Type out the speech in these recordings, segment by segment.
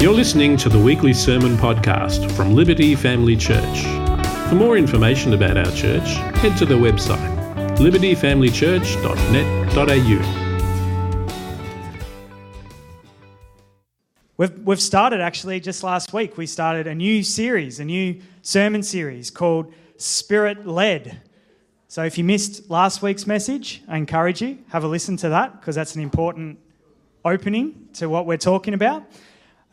You're listening to the weekly sermon podcast from Liberty Family Church. For more information about our church, head to the website libertyfamilychurch.net.au. We've, we've started actually just last week. We started a new series, a new sermon series called Spirit Led. So if you missed last week's message, I encourage you have a listen to that because that's an important opening to what we're talking about.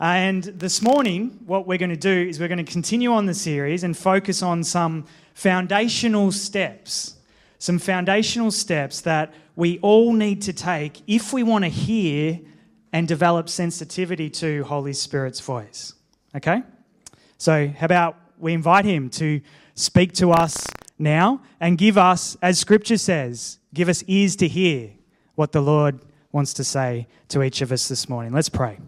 Uh, and this morning, what we're going to do is we're going to continue on the series and focus on some foundational steps. Some foundational steps that we all need to take if we want to hear and develop sensitivity to Holy Spirit's voice. Okay? So, how about we invite Him to speak to us now and give us, as Scripture says, give us ears to hear what the Lord wants to say to each of us this morning. Let's pray.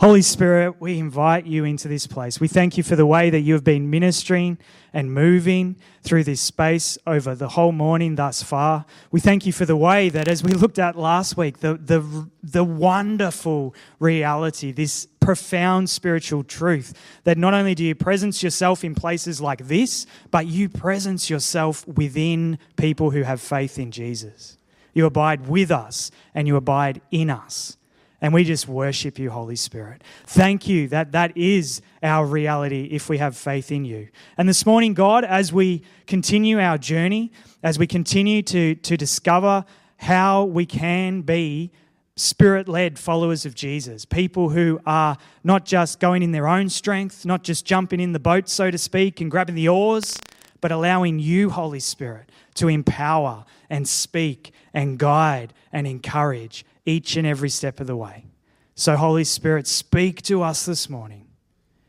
Holy Spirit, we invite you into this place. We thank you for the way that you have been ministering and moving through this space over the whole morning thus far. We thank you for the way that, as we looked at last week, the, the, the wonderful reality, this profound spiritual truth, that not only do you presence yourself in places like this, but you presence yourself within people who have faith in Jesus. You abide with us and you abide in us. And we just worship you, Holy Spirit. Thank you that that is our reality if we have faith in you. And this morning, God, as we continue our journey, as we continue to, to discover how we can be spirit led followers of Jesus, people who are not just going in their own strength, not just jumping in the boat, so to speak, and grabbing the oars, but allowing you, Holy Spirit, to empower and speak and guide and encourage each and every step of the way. So, Holy Spirit, speak to us this morning.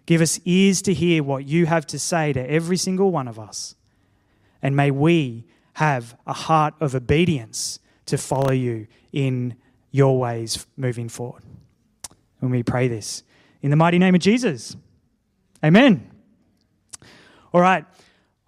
Give us ears to hear what you have to say to every single one of us. And may we have a heart of obedience to follow you in your ways moving forward. And we pray this in the mighty name of Jesus. Amen. All right,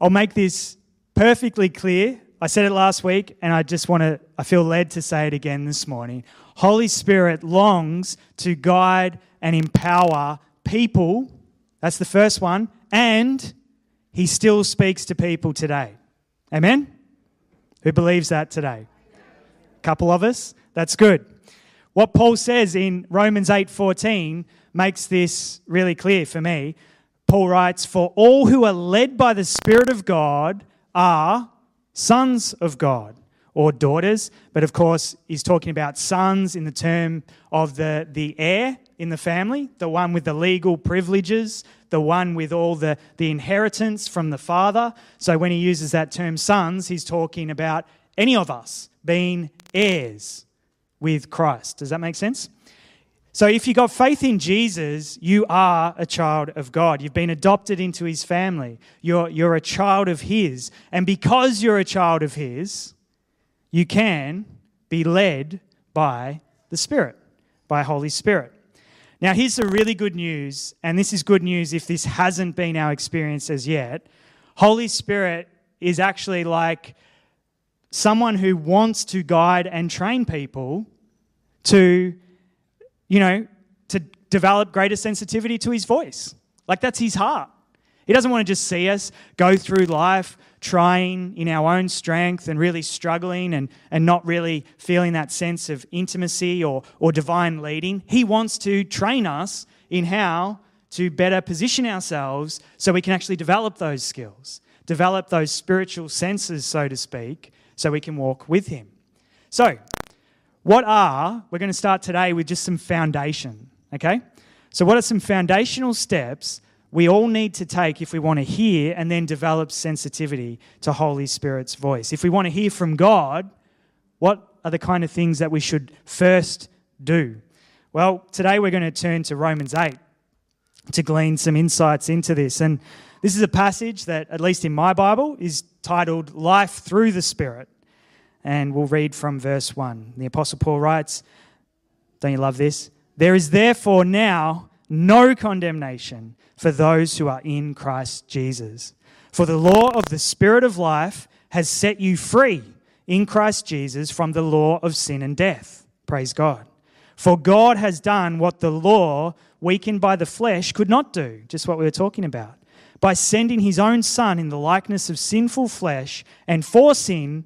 I'll make this perfectly clear I said it last week, and I just want to, I feel led to say it again this morning. Holy Spirit longs to guide and empower people. That's the first one. And he still speaks to people today. Amen? Who believes that today? A couple of us? That's good. What Paul says in Romans 8:14 makes this really clear for me. Paul writes, "For all who are led by the Spirit of God are sons of God or daughters, but of course, he's talking about sons in the term of the, the heir in the family, the one with the legal privileges, the one with all the, the inheritance from the father. So when he uses that term sons, he's talking about any of us being heirs with Christ. Does that make sense? So, if you've got faith in Jesus, you are a child of God. You've been adopted into his family. You're, you're a child of his. And because you're a child of his, you can be led by the Spirit, by Holy Spirit. Now, here's the really good news, and this is good news if this hasn't been our experience as yet. Holy Spirit is actually like someone who wants to guide and train people to you know, to develop greater sensitivity to his voice. Like that's his heart. He doesn't want to just see us go through life trying in our own strength and really struggling and, and not really feeling that sense of intimacy or, or divine leading. He wants to train us in how to better position ourselves so we can actually develop those skills, develop those spiritual senses, so to speak, so we can walk with Him. So, what are, we're going to start today with just some foundation, okay? So, what are some foundational steps we all need to take if we want to hear and then develop sensitivity to Holy Spirit's voice? If we want to hear from God, what are the kind of things that we should first do? Well, today we're going to turn to Romans 8 to glean some insights into this. And this is a passage that, at least in my Bible, is titled Life Through the Spirit and we'll read from verse 1. The Apostle Paul writes, Don't you love this? There is therefore now no condemnation for those who are in Christ Jesus. For the law of the Spirit of life has set you free in Christ Jesus from the law of sin and death. Praise God. For God has done what the law, weakened by the flesh, could not do, just what we were talking about. By sending his own Son in the likeness of sinful flesh, and for sin,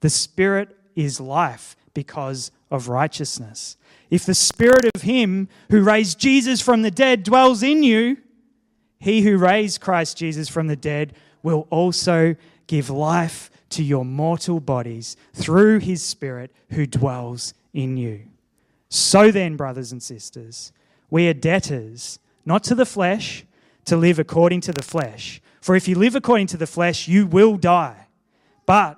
the Spirit is life because of righteousness. If the Spirit of Him who raised Jesus from the dead dwells in you, He who raised Christ Jesus from the dead will also give life to your mortal bodies through his Spirit who dwells in you. So then, brothers and sisters, we are debtors, not to the flesh, to live according to the flesh. For if you live according to the flesh, you will die. But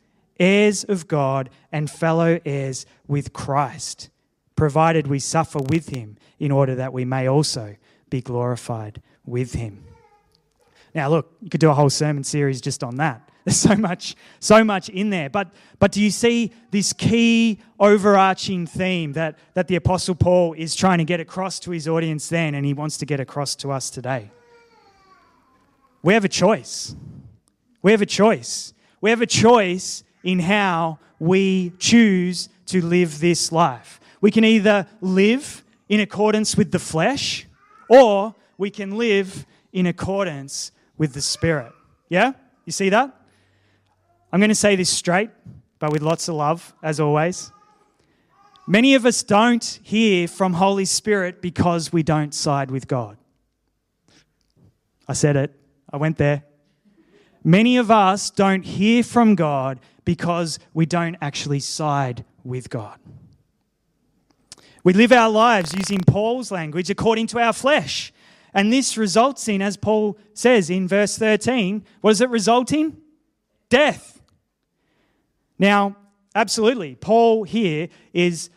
heirs of God and fellow heirs with Christ, provided we suffer with Him in order that we may also be glorified with Him. Now, look, you could do a whole sermon series just on that. There's so much, so much in there. But, but do you see this key overarching theme that, that the Apostle Paul is trying to get across to his audience then and he wants to get across to us today? We have a choice. We have a choice. We have a choice in how we choose to live this life. We can either live in accordance with the flesh or we can live in accordance with the Spirit. Yeah? You see that? I'm going to say this straight, but with lots of love, as always. Many of us don't hear from Holy Spirit because we don't side with God. I said it, I went there. Many of us don't hear from God because we don't actually side with God. We live our lives using Paul's language according to our flesh. And this results in, as Paul says in verse 13, what does it result in? Death. Now, absolutely, Paul here is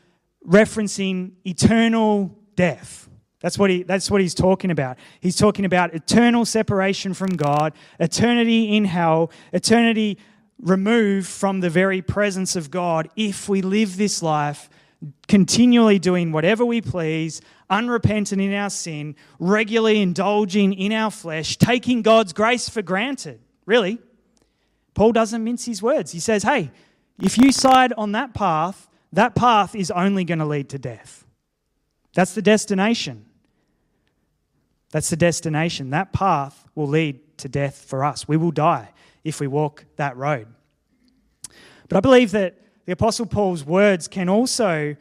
referencing eternal death. That's what, he, that's what he's talking about. He's talking about eternal separation from God, eternity in hell, eternity removed from the very presence of God if we live this life continually doing whatever we please, unrepentant in our sin, regularly indulging in our flesh, taking God's grace for granted. Really, Paul doesn't mince his words. He says, hey, if you side on that path, that path is only going to lead to death. That's the destination. That's the destination. That path will lead to death for us. We will die if we walk that road. But I believe that the Apostle Paul's words can also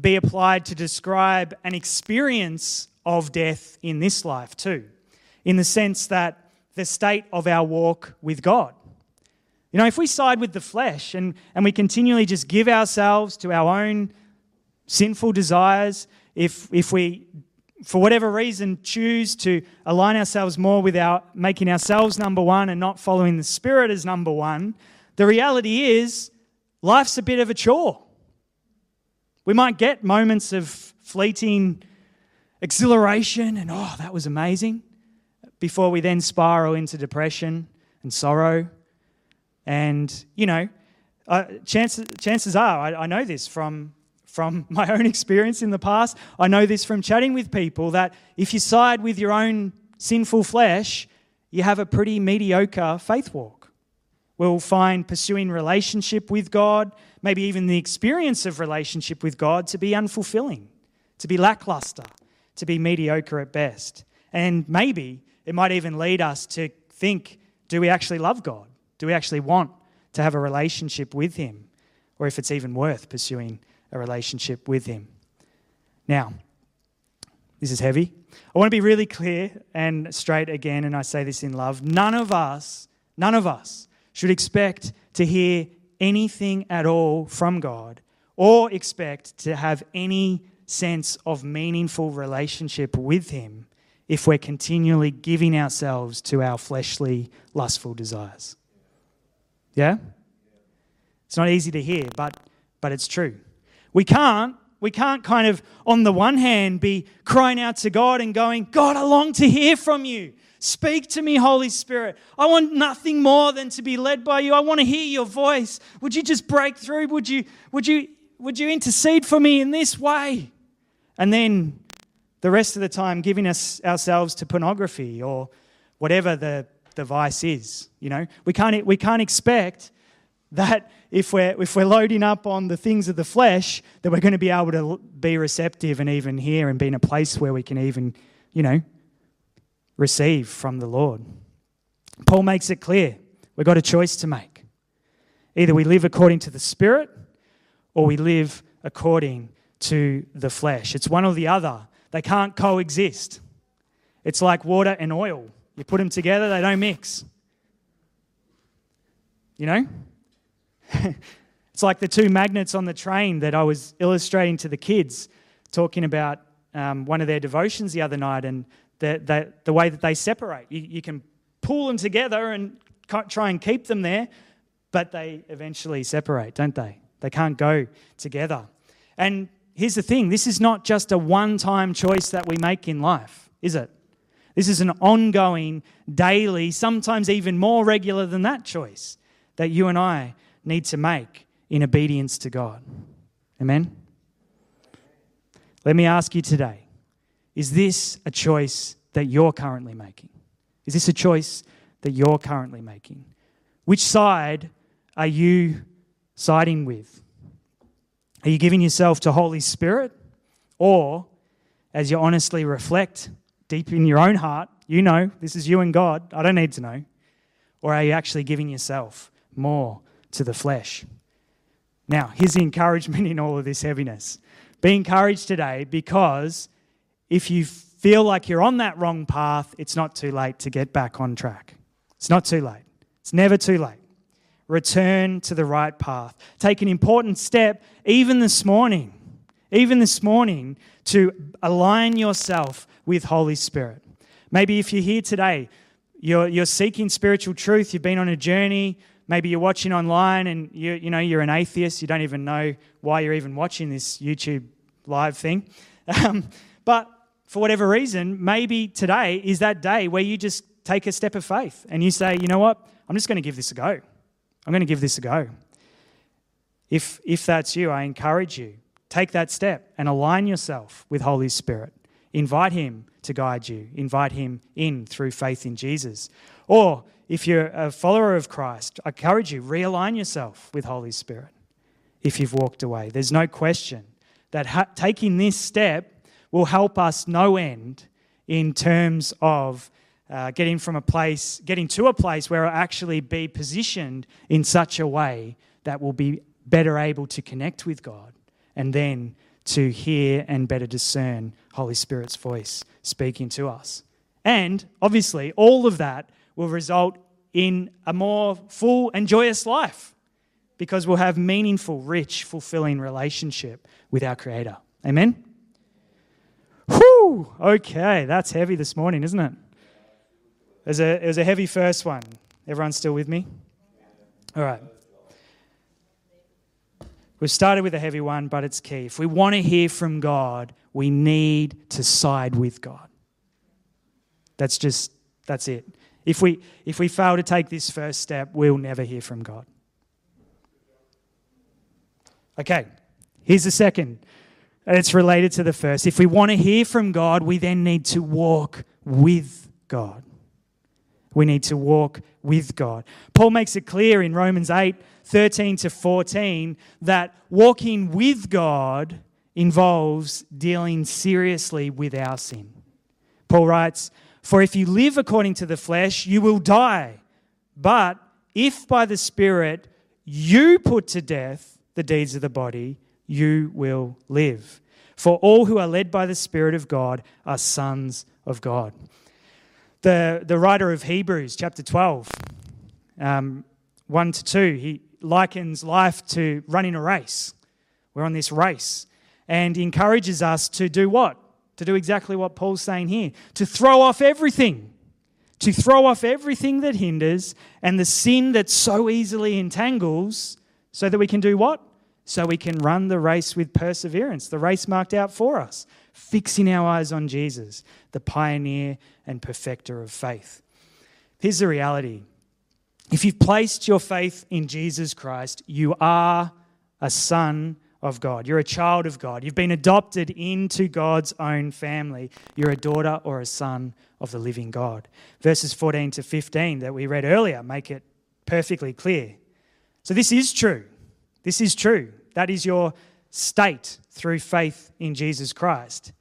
be applied to describe an experience of death in this life too, in the sense that the state of our walk with God. You know, if we side with the flesh and, and we continually just give ourselves to our own sinful desires, if, if we, for whatever reason, choose to align ourselves more with our making ourselves number one and not following the Spirit as number one, the reality is life's a bit of a chore. We might get moments of fleeting exhilaration and, oh, that was amazing, before we then spiral into depression and sorrow. And, you know, uh, chances, chances are, I, I know this from, from my own experience in the past. I know this from chatting with people that if you side with your own sinful flesh, you have a pretty mediocre faith walk. We'll find pursuing relationship with God, maybe even the experience of relationship with God, to be unfulfilling, to be lackluster, to be mediocre at best. And maybe it might even lead us to think do we actually love God? Do we actually want to have a relationship with Him? Or if it's even worth pursuing a relationship with Him. Now, this is heavy. I want to be really clear and straight again, and I say this in love. None of us, none of us should expect to hear anything at all from God or expect to have any sense of meaningful relationship with Him if we're continually giving ourselves to our fleshly, lustful desires. Yeah? It's not easy to hear, but, but it's true. We can't, we can't kind of, on the one hand, be crying out to God and going, God, I long to hear from you. Speak to me, Holy Spirit. I want nothing more than to be led by you. I want to hear your voice. Would you just break through? Would you, would you, would you intercede for me in this way? And then the rest of the time giving us ourselves to pornography or whatever the, the vice is. You know, we can't, we can't expect that if we're, if we're loading up on the things of the flesh, that we're going to be able to be receptive and even hear and be in a place where we can even, you know, receive from the Lord. Paul makes it clear we've got a choice to make. Either we live according to the Spirit or we live according to the flesh. It's one or the other. They can't coexist. It's like water and oil. You put them together, they don't mix. You know? it's like the two magnets on the train that I was illustrating to the kids, talking about um, one of their devotions the other night and the, the, the way that they separate. You, you can pull them together and try and keep them there, but they eventually separate, don't they? They can't go together. And here's the thing this is not just a one time choice that we make in life, is it? This is an ongoing, daily, sometimes even more regular than that choice that you and I need to make in obedience to God. Amen? Let me ask you today is this a choice that you're currently making? Is this a choice that you're currently making? Which side are you siding with? Are you giving yourself to Holy Spirit? Or, as you honestly reflect deep in your own heart, you know, this is you and God, I don't need to know. Or are you actually giving yourself more to the flesh? Now, here's the encouragement in all of this heaviness. Be encouraged today because if you feel like you're on that wrong path, it's not too late to get back on track. It's not too late. It's never too late return to the right path. Take an important step, even this morning, even this morning, to align yourself with Holy Spirit. Maybe if you're here today, you're, you're seeking spiritual truth, you've been on a journey, maybe you're watching online and you, you know, you're an atheist, you don't even know why you're even watching this YouTube live thing. Um, but for whatever reason, maybe today is that day where you just take a step of faith and you say, you know what, I'm just going to give this a go. I'm going to give this a go. If, if that's you, I encourage you, take that step and align yourself with Holy Spirit. Invite Him to guide you, invite Him in through faith in Jesus. Or if you're a follower of Christ, I encourage you, realign yourself with Holy Spirit if you've walked away. There's no question that ha- taking this step will help us no end in terms of uh, getting from a place, getting to a place where I'll actually be positioned in such a way that we'll be better able to connect with God and then to hear and better discern Holy Spirit's voice speaking to us. And obviously, all of that will result in a more full and joyous life because we'll have meaningful, rich, fulfilling relationship with our Creator. Amen? Whew! Okay, that's heavy this morning, isn't it? It was, a, it was a heavy first one. Everyone still with me? All right. We've started with a heavy one, but it's key. If we want to hear from God, we need to side with God. That's just, that's it. If we, if we fail to take this first step, we'll never hear from God. Okay, Here's the second, it's related to the first. If we want to hear from God, we then need to walk with God. We need to walk with God. Paul makes it clear in Romans 8 13 to 14 that walking with God involves dealing seriously with our sin. Paul writes, For if you live according to the flesh, you will die. But if by the Spirit you put to death the deeds of the body, you will live. For all who are led by the Spirit of God are sons of God. The, the writer of Hebrews, chapter 12, um, 1 to 2, he likens life to running a race. We're on this race. And encourages us to do what? To do exactly what Paul's saying here to throw off everything. To throw off everything that hinders and the sin that so easily entangles, so that we can do what? So we can run the race with perseverance, the race marked out for us fixing our eyes on Jesus, the pioneer and perfecter of faith. Here's the reality if you've placed your faith in Jesus Christ, you are a son of God. You're a child of God. You've been adopted into God's own family. You're a daughter or a son of the living God. Verses 14 to 15 that we read earlier make it perfectly clear. So, this is true. This is true. That is your state through faith in Jesus Christ.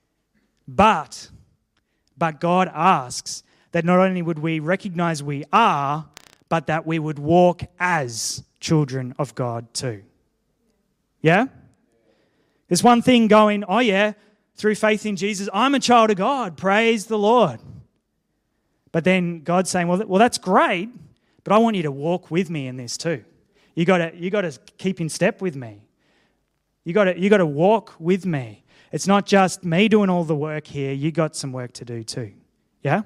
But, but God asks that not only would we recognize we are, but that we would walk as children of God too. Yeah? There's one thing going, oh yeah, through faith in Jesus, I'm a child of God. Praise the Lord. But then God's saying, well, well that's great, but I want you to walk with me in this too. You got to you got to keep in step with me. You got to, you got to walk with me. It's not just me doing all the work here, you got some work to do too. Yeah?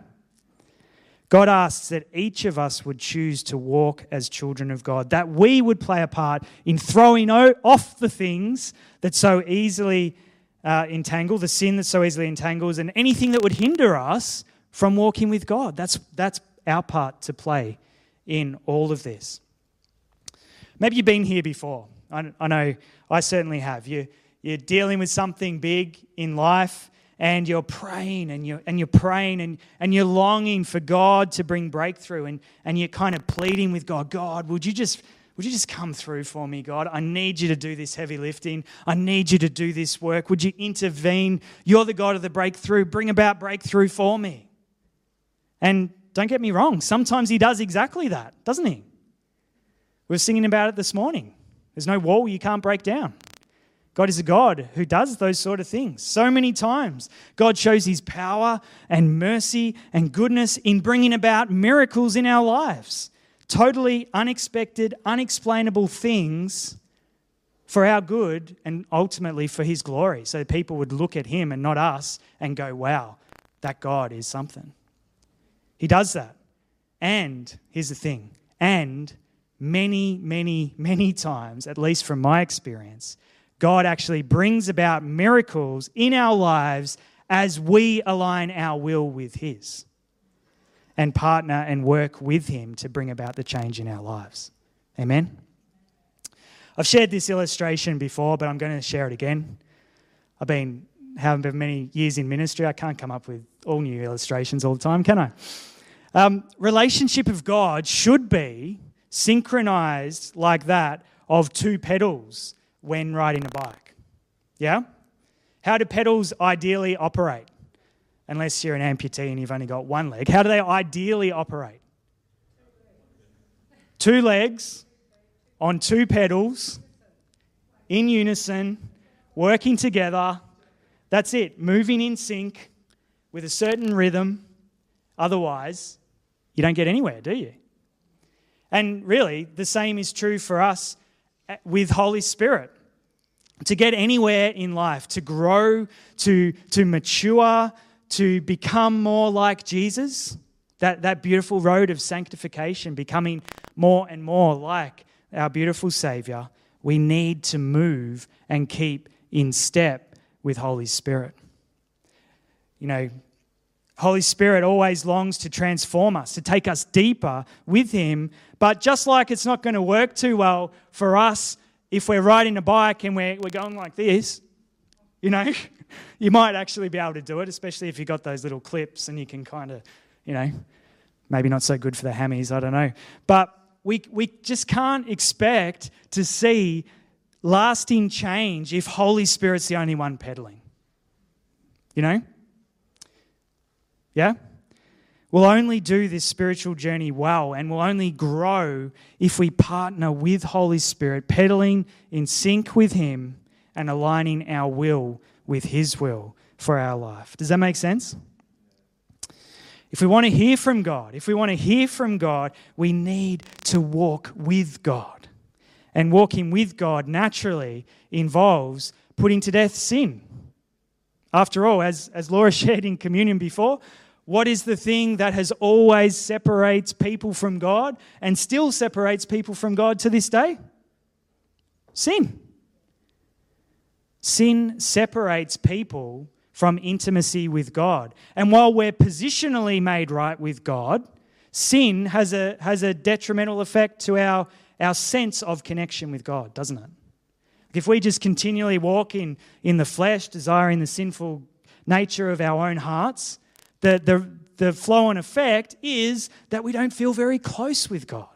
God asks that each of us would choose to walk as children of God, that we would play a part in throwing off the things that so easily uh, entangle, the sin that so easily entangles, and anything that would hinder us from walking with God. That's, that's our part to play in all of this. Maybe you've been here before. I, I know I certainly have. You, you're dealing with something big in life and you're praying and you're, and you're praying and, and you're longing for God to bring breakthrough and, and you're kind of pleading with God, God, would you just would you just come through for me, God? I need you to do this heavy lifting. I need you to do this work. Would you intervene? You're the God of the breakthrough. Bring about breakthrough for me. And don't get me wrong, sometimes He does exactly that, doesn't He? We were singing about it this morning. There's no wall you can't break down. God is a God who does those sort of things. So many times, God shows his power and mercy and goodness in bringing about miracles in our lives. Totally unexpected, unexplainable things for our good and ultimately for his glory. So people would look at him and not us and go, wow, that God is something. He does that. And here's the thing, and many, many, many times, at least from my experience, God actually brings about miracles in our lives as we align our will with His and partner and work with Him to bring about the change in our lives. Amen. I've shared this illustration before, but I'm going to share it again. I've been having many years in ministry. I can't come up with all new illustrations all the time, can I? Um, relationship of God should be synchronized like that of two pedals when riding a bike. Yeah? How do pedals ideally operate? Unless you're an amputee and you've only got one leg. How do they ideally operate? Two legs on two pedals in unison, working together. That's it, moving in sync with a certain rhythm. Otherwise, you don't get anywhere, do you? And really, the same is true for us with Holy Spirit. To get anywhere in life, to grow, to, to mature, to become more like Jesus, that, that beautiful road of sanctification, becoming more and more like our beautiful Savior, we need to move and keep in step with Holy Spirit. You know, Holy Spirit always longs to transform us, to take us deeper with Him. But just like it's not going to work too well for us if we're riding a bike and we're, we're going like this, you know, you might actually be able to do it, especially if you've got those little clips and you can kind of, you know, maybe not so good for the hammies, I don't know. But we, we just can't expect to see lasting change if Holy Spirit's the only one pedaling. You know? Yeah? We'll only do this spiritual journey well and we'll only grow if we partner with Holy Spirit, pedaling in sync with Him and aligning our will with His will for our life. Does that make sense? If we want to hear from God, if we want to hear from God, we need to walk with God. And walking with God naturally involves putting to death sin. After all, as, as Laura shared in communion before, what is the thing that has always separates people from God and still separates people from God to this day? Sin. Sin separates people from intimacy with God. And while we're positionally made right with God, sin has a, has a detrimental effect to our, our sense of connection with God, doesn't it? If we just continually walk in, in the flesh, desiring the sinful nature of our own hearts, the, the, the flow and effect is that we don't feel very close with God.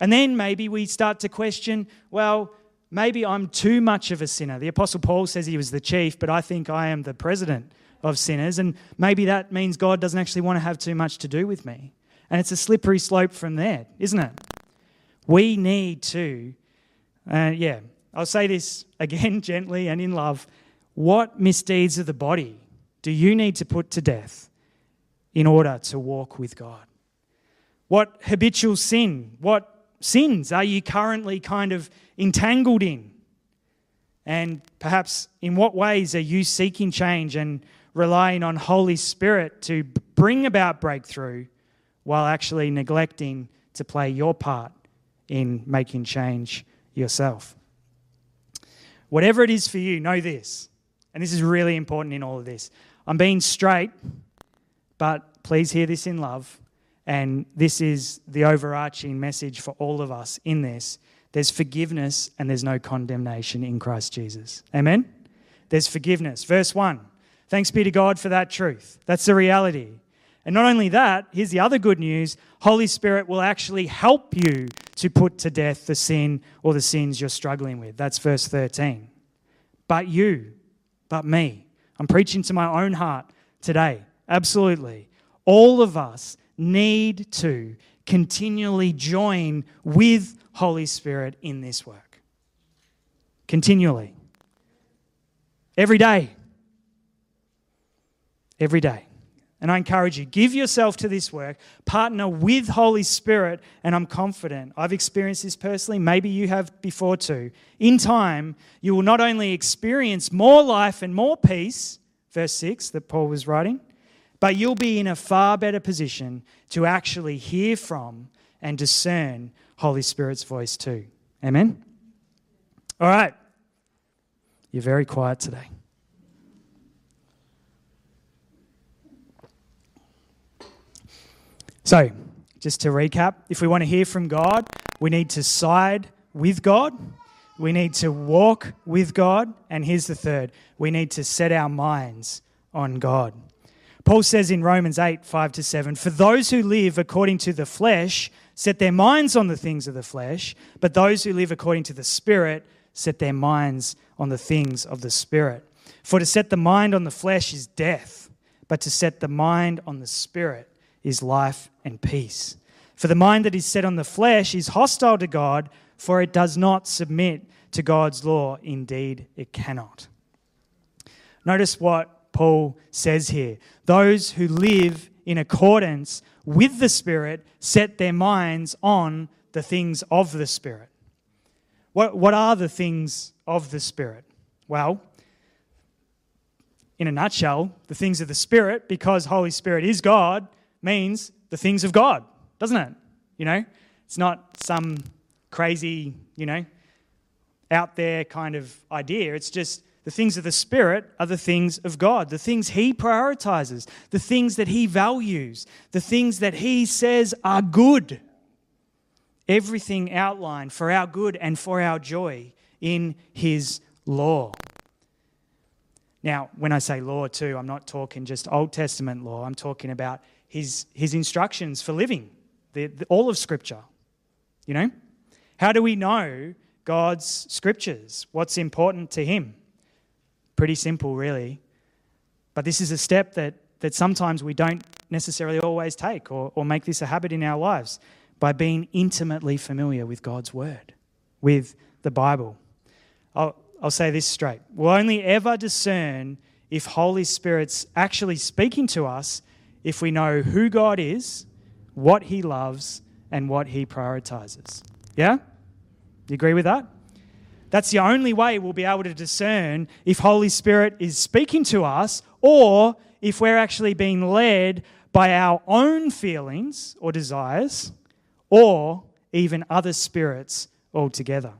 And then maybe we start to question well, maybe I'm too much of a sinner. The Apostle Paul says he was the chief, but I think I am the president of sinners. And maybe that means God doesn't actually want to have too much to do with me. And it's a slippery slope from there, isn't it? We need to, uh, yeah, I'll say this again gently and in love. What misdeeds of the body do you need to put to death in order to walk with God? What habitual sin, what sins are you currently kind of entangled in? And perhaps in what ways are you seeking change and relying on Holy Spirit to bring about breakthrough while actually neglecting to play your part in making change yourself? Whatever it is for you, know this. And this is really important in all of this. I'm being straight, but please hear this in love. And this is the overarching message for all of us in this there's forgiveness and there's no condemnation in Christ Jesus. Amen? There's forgiveness. Verse 1 Thanks be to God for that truth. That's the reality. And not only that, here's the other good news Holy Spirit will actually help you to put to death the sin or the sins you're struggling with. That's verse 13. But you, but me. I'm preaching to my own heart today. Absolutely. All of us need to continually join with Holy Spirit in this work. Continually. Every day. Every day. And I encourage you, give yourself to this work, partner with Holy Spirit, and I'm confident, I've experienced this personally, maybe you have before too. In time, you will not only experience more life and more peace, verse 6 that Paul was writing, but you'll be in a far better position to actually hear from and discern Holy Spirit's voice too. Amen? All right. You're very quiet today. So, just to recap, if we want to hear from God, we need to side with God. We need to walk with God. And here's the third we need to set our minds on God. Paul says in Romans 8, 5 to 7, For those who live according to the flesh set their minds on the things of the flesh, but those who live according to the Spirit set their minds on the things of the Spirit. For to set the mind on the flesh is death, but to set the mind on the Spirit is life and peace. For the mind that is set on the flesh is hostile to God, for it does not submit to God's law. Indeed, it cannot. Notice what Paul says here those who live in accordance with the Spirit set their minds on the things of the Spirit. What, what are the things of the Spirit? Well, in a nutshell, the things of the Spirit, because Holy Spirit is God, means the things of God, doesn't it? You know, it's not some crazy, you know, out there kind of idea. It's just the things of the Spirit are the things of God, the things He prioritizes, the things that He values, the things that He says are good. everything outlined for our good and for our joy in His law. Now, when I say law too, I'm not talking just Old Testament law, I'm talking about His, his instructions for living, the, the, all of Scripture. You know? How do we know God's Scriptures? What's important to Him? Pretty simple, really. But this is a step that, that sometimes we don't necessarily always take or, or make this a habit in our lives by being intimately familiar with God's Word, with the Bible. I'll, I'll say this straight. We'll only ever discern if Holy Spirit's actually speaking to us if we know who God is, what He loves, and what He prioritizes. Yeah? You agree with that? That's the only way we'll be able to discern if Holy Spirit is speaking to us or if we're actually being led by our own feelings or desires or even other spirits altogether.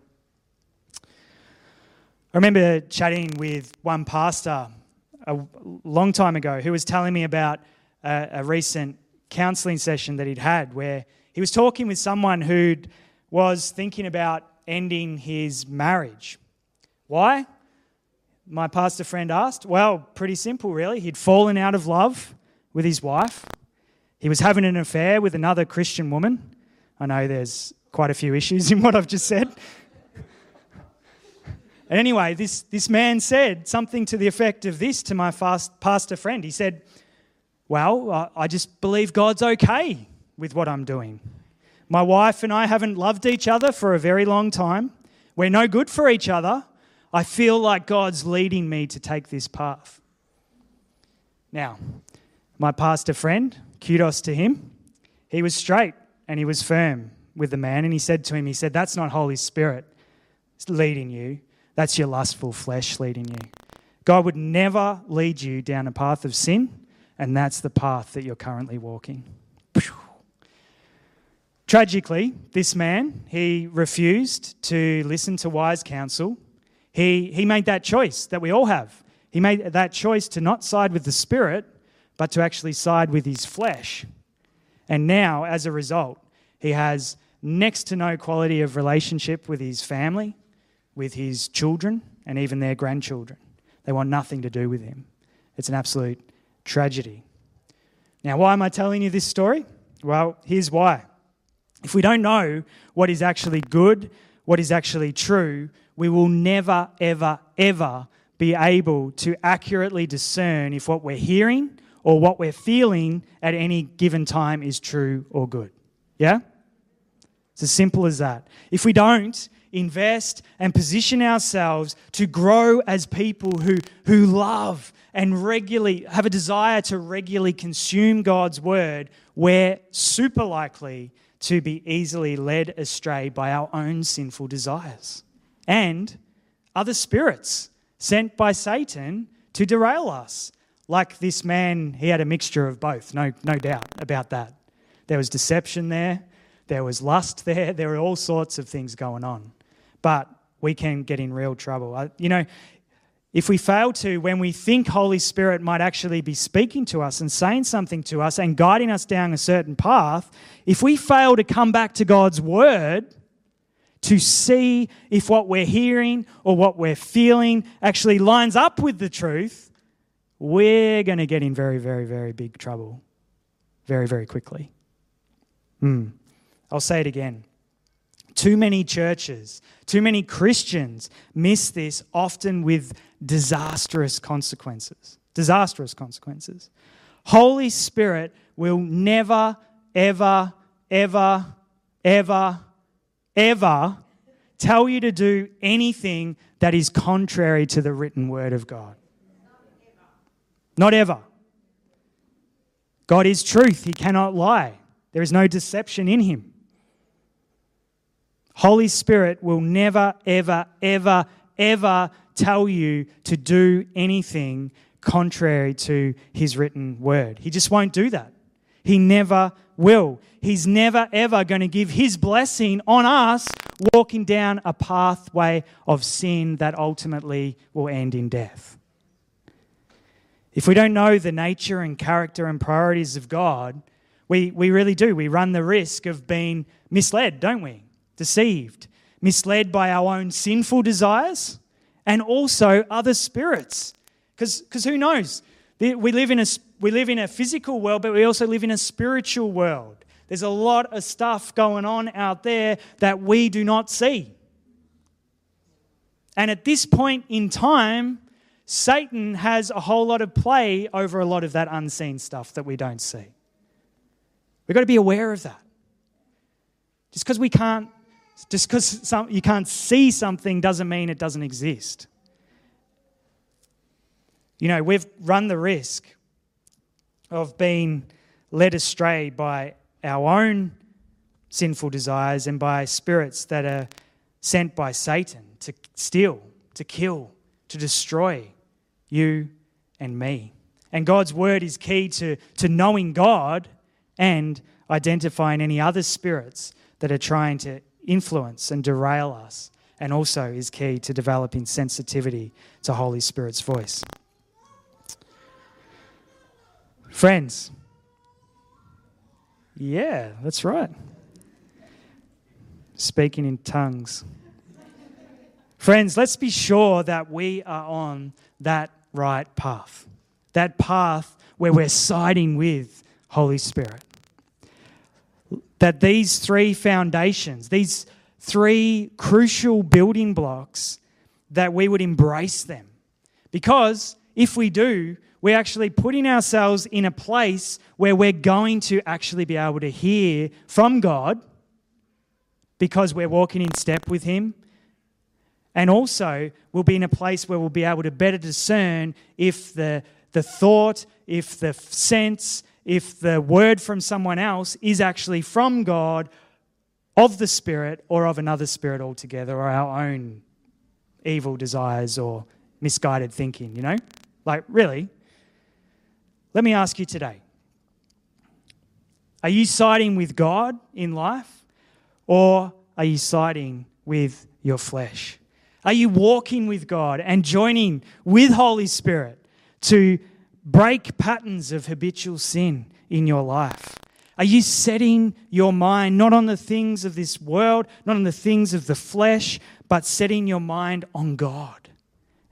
I remember chatting with one pastor a long time ago who was telling me about a, a recent counseling session that he'd had where he was talking with someone who was thinking about ending his marriage. Why? My pastor friend asked. Well, pretty simple, really. He'd fallen out of love with his wife. He was having an affair with another Christian woman. I know there's quite a few issues in what I've just said. and anyway, this, this man said something to the effect of this to my fast pastor friend. He said, Well, I just believe God's okay with what I'm doing. My wife and I haven't loved each other for a very long time. We're no good for each other. I feel like God's leading me to take this path. Now, my pastor friend, kudos to him, he was straight and he was firm with the man. And he said to him, He said, That's not Holy Spirit leading you, that's your lustful flesh leading you. God would never lead you down a path of sin, and that's the path that you're currently walking. Tragically, this man, he refused to listen to wise counsel. He, he made that choice that we all have. He made that choice to not side with the Spirit, but to actually side with his flesh. And now, as a result, he has next to no quality of relationship with his family, with his children, and even their grandchildren. They want nothing to do with him. It's an absolute tragedy. Now, why am I telling you this story? Well, here's why. If we don't know what is actually good, what is actually true, we will never, ever, ever be able to accurately discern if what we're hearing or what we're feeling at any given time is true or good. Yeah? It's as simple as that. If we don't invest and position ourselves to grow as people who, who love and regularly have a desire to regularly consume God's word, we're super likely to be easily led astray by our own sinful desires and other spirits sent by Satan to derail us. Like this man, he had a mixture of both, no, no doubt about that. There was deception there, there was lust there, there were all sorts of things going on. But we can get in real trouble. You know, if we fail to, when we think Holy Spirit might actually be speaking to us and saying something to us and guiding us down a certain path, if we fail to come back to God's Word to see if what we're hearing or what we're feeling actually lines up with the truth, we're going to get in very, very, very big trouble very, very quickly. Hmm. I'll say it again. Too many churches, too many Christians miss this often with disastrous consequences. Disastrous consequences. Holy Spirit will never, ever, ever, ever, ever tell you to do anything that is contrary to the written word of God. Not ever. God is truth, He cannot lie. There is no deception in Him. Holy Spirit will never, ever, ever, ever tell you to do anything contrary to His written word. He just won't do that. He never will. He's never, ever going to give His blessing on us walking down a pathway of sin that ultimately will end in death. If we don't know the nature and character and priorities of God, we, we really do. We run the risk of being misled, don't we? Deceived, misled by our own sinful desires and also other spirits. Because who knows? We live, in a, we live in a physical world, but we also live in a spiritual world. There's a lot of stuff going on out there that we do not see. And at this point in time, Satan has a whole lot of play over a lot of that unseen stuff that we don't see. We've got to be aware of that. Just because we can't, just because you can't see something doesn't mean it doesn't exist. You know, we've run the risk of being led astray by our own sinful desires and by spirits that are sent by Satan to steal, to kill, to destroy you and me. And God's word is key to, to knowing God and identifying any other spirits that are trying to influence and derail us, and also is key to developing sensitivity to Holy Spirit's voice. Friends, yeah, that's right. Speaking in tongues. Friends, let's be sure that we are on that right path. That path where we're siding with Holy Spirit. That these three foundations, these three crucial building blocks, that we would embrace them. Because if we do, we're actually putting ourselves in a place where we're going to actually be able to hear from God because we're walking in step with Him. And also, we'll be in a place where we'll be able to better discern if the, the thought, if the sense, if the word from someone else is actually from God, of the Spirit, or of another spirit altogether, or our own evil desires or misguided thinking, you know? Like, really, let me ask you today Are you siding with God in life or are you siding with your flesh? Are you walking with God and joining with Holy Spirit to break patterns of habitual sin in your life? Are you setting your mind not on the things of this world, not on the things of the flesh, but setting your mind on God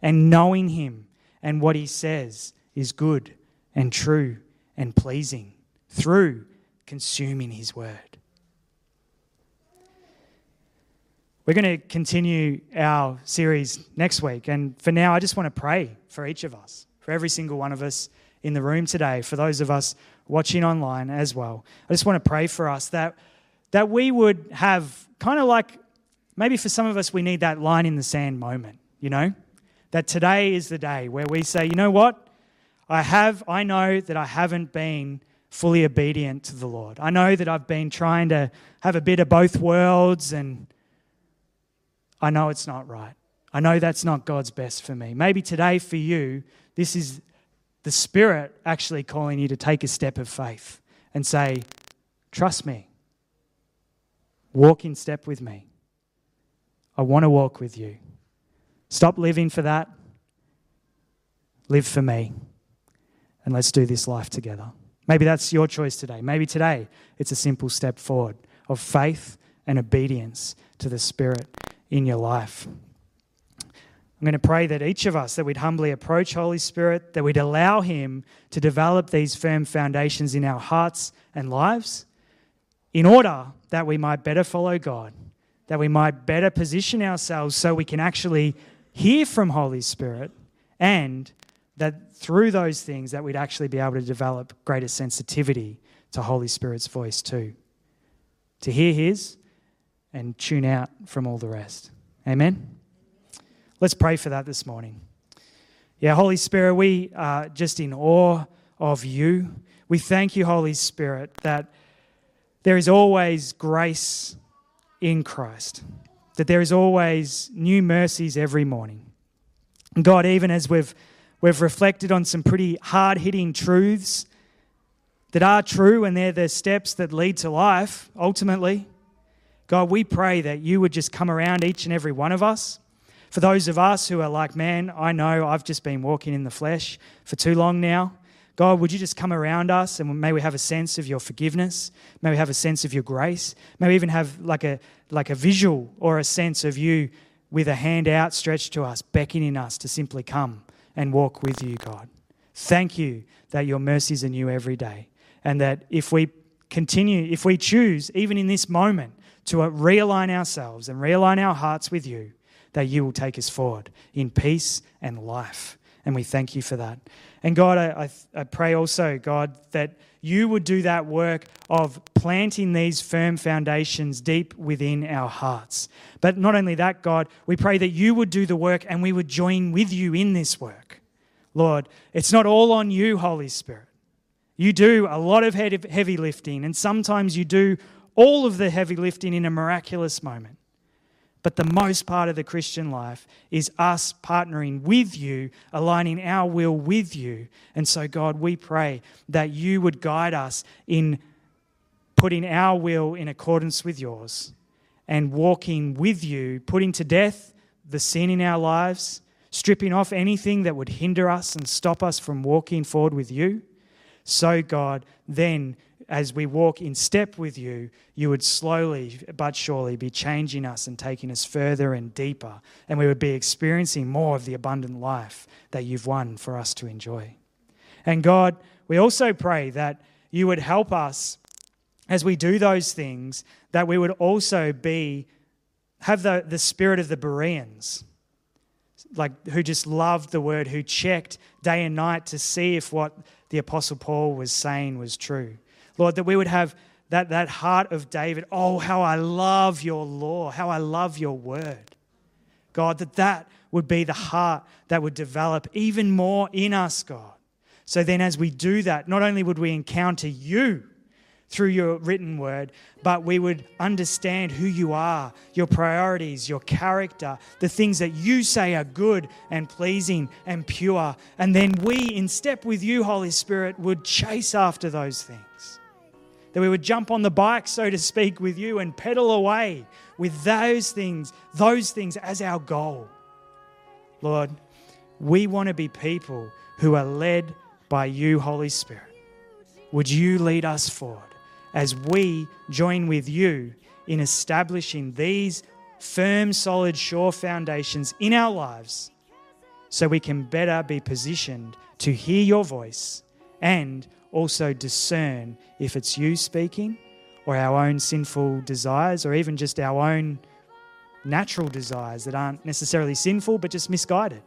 and knowing Him and what He says is good and true and pleasing through consuming His Word. We're going to continue our series next week. And for now, I just want to pray for each of us, for every single one of us in the room today, for those of us watching online as well. I just want to pray for us that, that we would have kind of like maybe for some of us, we need that line in the sand moment, you know? That today is the day where we say, you know what? I have, I know that I haven't been fully obedient to the Lord. I know that I've been trying to have a bit of both worlds, and I know it's not right. I know that's not God's best for me. Maybe today for you, this is the Spirit actually calling you to take a step of faith and say, Trust me. Walk in step with me. I want to walk with you. Stop living for that. Live for me and let's do this life together. Maybe that's your choice today. Maybe today it's a simple step forward of faith and obedience to the Spirit in your life. I'm going to pray that each of us that we'd humbly approach Holy Spirit, that we'd allow him to develop these firm foundations in our hearts and lives in order that we might better follow God, that we might better position ourselves so we can actually hear from Holy Spirit and that through those things that we'd actually be able to develop greater sensitivity to Holy Spirit's voice too. To hear his and tune out from all the rest. Amen. Let's pray for that this morning. Yeah, Holy Spirit, we are just in awe of you. We thank you, Holy Spirit, that there is always grace in Christ, that there is always new mercies every morning. God, even as we've We've reflected on some pretty hard hitting truths that are true and they're the steps that lead to life ultimately. God, we pray that you would just come around each and every one of us. For those of us who are like, man, I know I've just been walking in the flesh for too long now. God, would you just come around us and may we have a sense of your forgiveness? May we have a sense of your grace? May we even have like a, like a visual or a sense of you with a hand outstretched to us, beckoning us to simply come and walk with you, God. Thank you that your mercies are new every day. And that if we continue, if we choose, even in this moment, to realign ourselves and realign our hearts with you, that you will take us forward in peace and life. And we thank you for that. And God, I, I, pray also, God, that you would do that work of planting these firm foundations deep within our hearts. But not only that, God, we pray that you would do the work and we would join with you in this work. Lord, it's not all on you, Holy Spirit. You do a lot of heavy lifting, and sometimes you do all of the heavy lifting in a miraculous moment. But the most part of the Christian life is us partnering with you, aligning our will with you. And so, God, we pray that you would guide us in putting our will in accordance with yours and walking with you, putting to death the sin in our lives, stripping off anything that would hinder us and stop us from walking forward with you. So, God, then as we walk in step with you, you would slowly but surely be changing us and taking us further and deeper, and we would be experiencing more of the abundant life that you've won for us to enjoy. And God, we also pray that you would help us as we do those things, that we would also be have the, the spirit of the Bereans, like who just loved the word, who checked day and night to see if what the Apostle Paul was saying was true. Lord, that we would have that, that heart of David. Oh, how I love your law, how I love your word. God, that that would be the heart that would develop even more in us, God. So then, as we do that, not only would we encounter you through your written word, but we would understand who you are, your priorities, your character, the things that you say are good and pleasing and pure. And then we, in step with you, Holy Spirit, would chase after those things that we would jump on the bike, so to speak, with you and pedal away with those things, those things as our goal. Lord, we want to be people who are led by you, Holy Spirit. Would you lead us forward as we join with you in establishing these firm, solid, sure foundations in our lives so we can better be positioned to hear your voice and also discern if it's you speaking or our own sinful desires or even just our own natural desires that aren't necessarily sinful but just misguided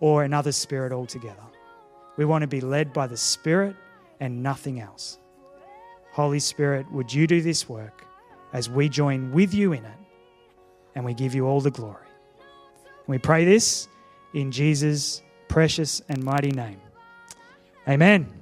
or another spirit altogether. We want to be led by the Spirit and nothing else. Holy Spirit, would you do this work as we join with you in it and we give you all the glory? we pray this in Jesus' precious and mighty name. Amen.